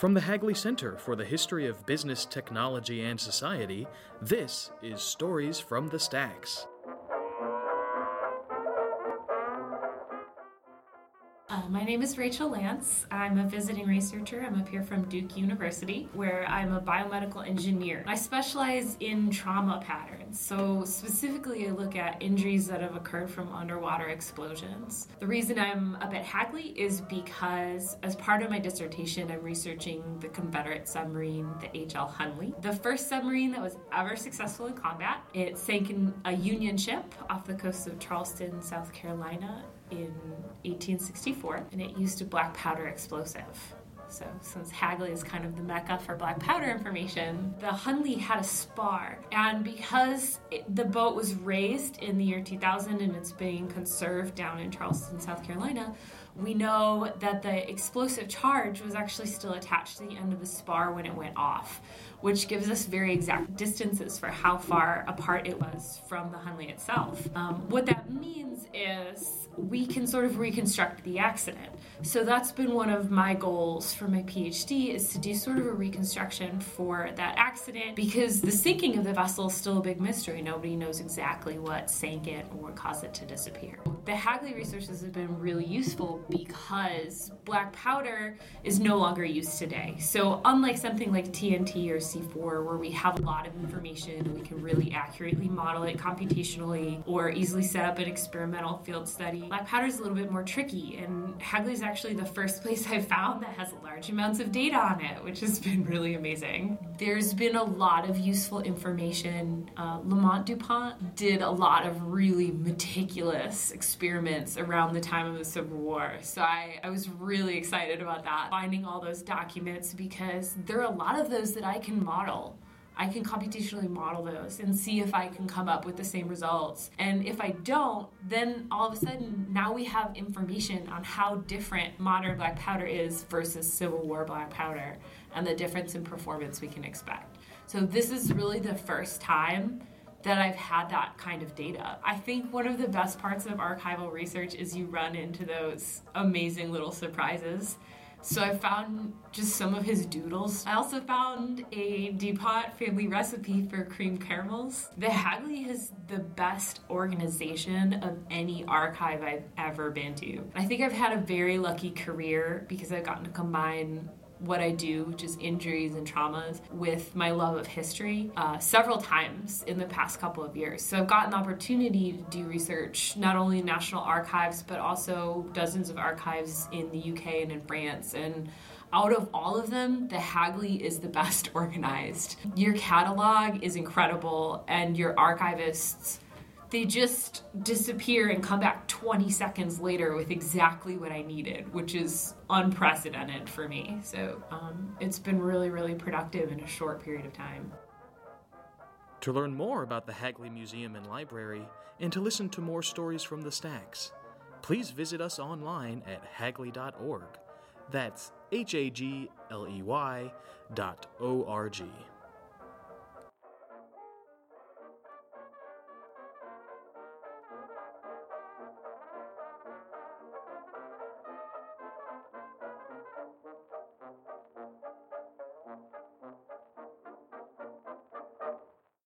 From the Hagley Center for the History of Business, Technology, and Society, this is Stories from the Stacks. Uh, my name is Rachel Lance. I'm a visiting researcher. I'm up here from Duke University, where I'm a biomedical engineer. I specialize in trauma patterns. So, specifically, I look at injuries that have occurred from underwater explosions. The reason I'm up at Hagley is because, as part of my dissertation, I'm researching the Confederate submarine, the H.L. Hunley, the first submarine that was ever successful in combat. It sank in a Union ship off the coast of Charleston, South Carolina in 1864, and it used a black powder explosive. So, since Hagley is kind of the mecca for black powder information, the Hunley had a spar. And because it, the boat was raised in the year 2000 and it's being conserved down in Charleston, South Carolina, we know that the explosive charge was actually still attached to the end of the spar when it went off, which gives us very exact distances for how far apart it was from the Hunley itself. Um, what that means is we can sort of reconstruct the accident. So that's been one of my goals for my PhD is to do sort of a reconstruction for that accident because the sinking of the vessel is still a big mystery. Nobody knows exactly what sank it or caused it to disappear. The Hagley resources have been really useful because black powder is no longer used today. So unlike something like TNT or C4 where we have a lot of information we can really accurately model it computationally or easily set up an experimental field study, black powder is a little bit more tricky and Hagley is actually the first place I've found that has large amounts of data on it, which has been really amazing. There's been a lot of useful information. Uh, Lammot DuPont did a lot of really meticulous experiments around the time of the Civil War. So I, I was really excited about that, finding all those documents because there are a lot of those that I can model. I can computationally model those and see if I can come up with the same results. And if I don't, then all of a sudden now we have information on how different modern black powder is versus Civil War black powder and the difference in performance we can expect. So this is really the first time that I've had that kind of data. I think one of the best parts of archival research is you run into those amazing little surprises so I found just some of his doodles. I also found a DuPont family recipe for cream caramels. The Hagley has the best organization of any archive I've ever been to. I think I've had a very lucky career because I've gotten to combine what I do, which is injuries and traumas, with my love of history uh, several times in the past couple of years. So I've gotten the opportunity to do research not only in national archives, but also dozens of archives in the UK and in France. And out of all of them, the Hagley is the best organized. Your catalog is incredible, and your archivists they just disappear and come back 20 seconds later with exactly what I needed, which is unprecedented for me. So um, it's been really, really productive in a short period of time. To learn more about the Hagley Museum and Library and to listen to more stories from the stacks, please visit us online at hagley.org. That's H A G L E Y dot O R G.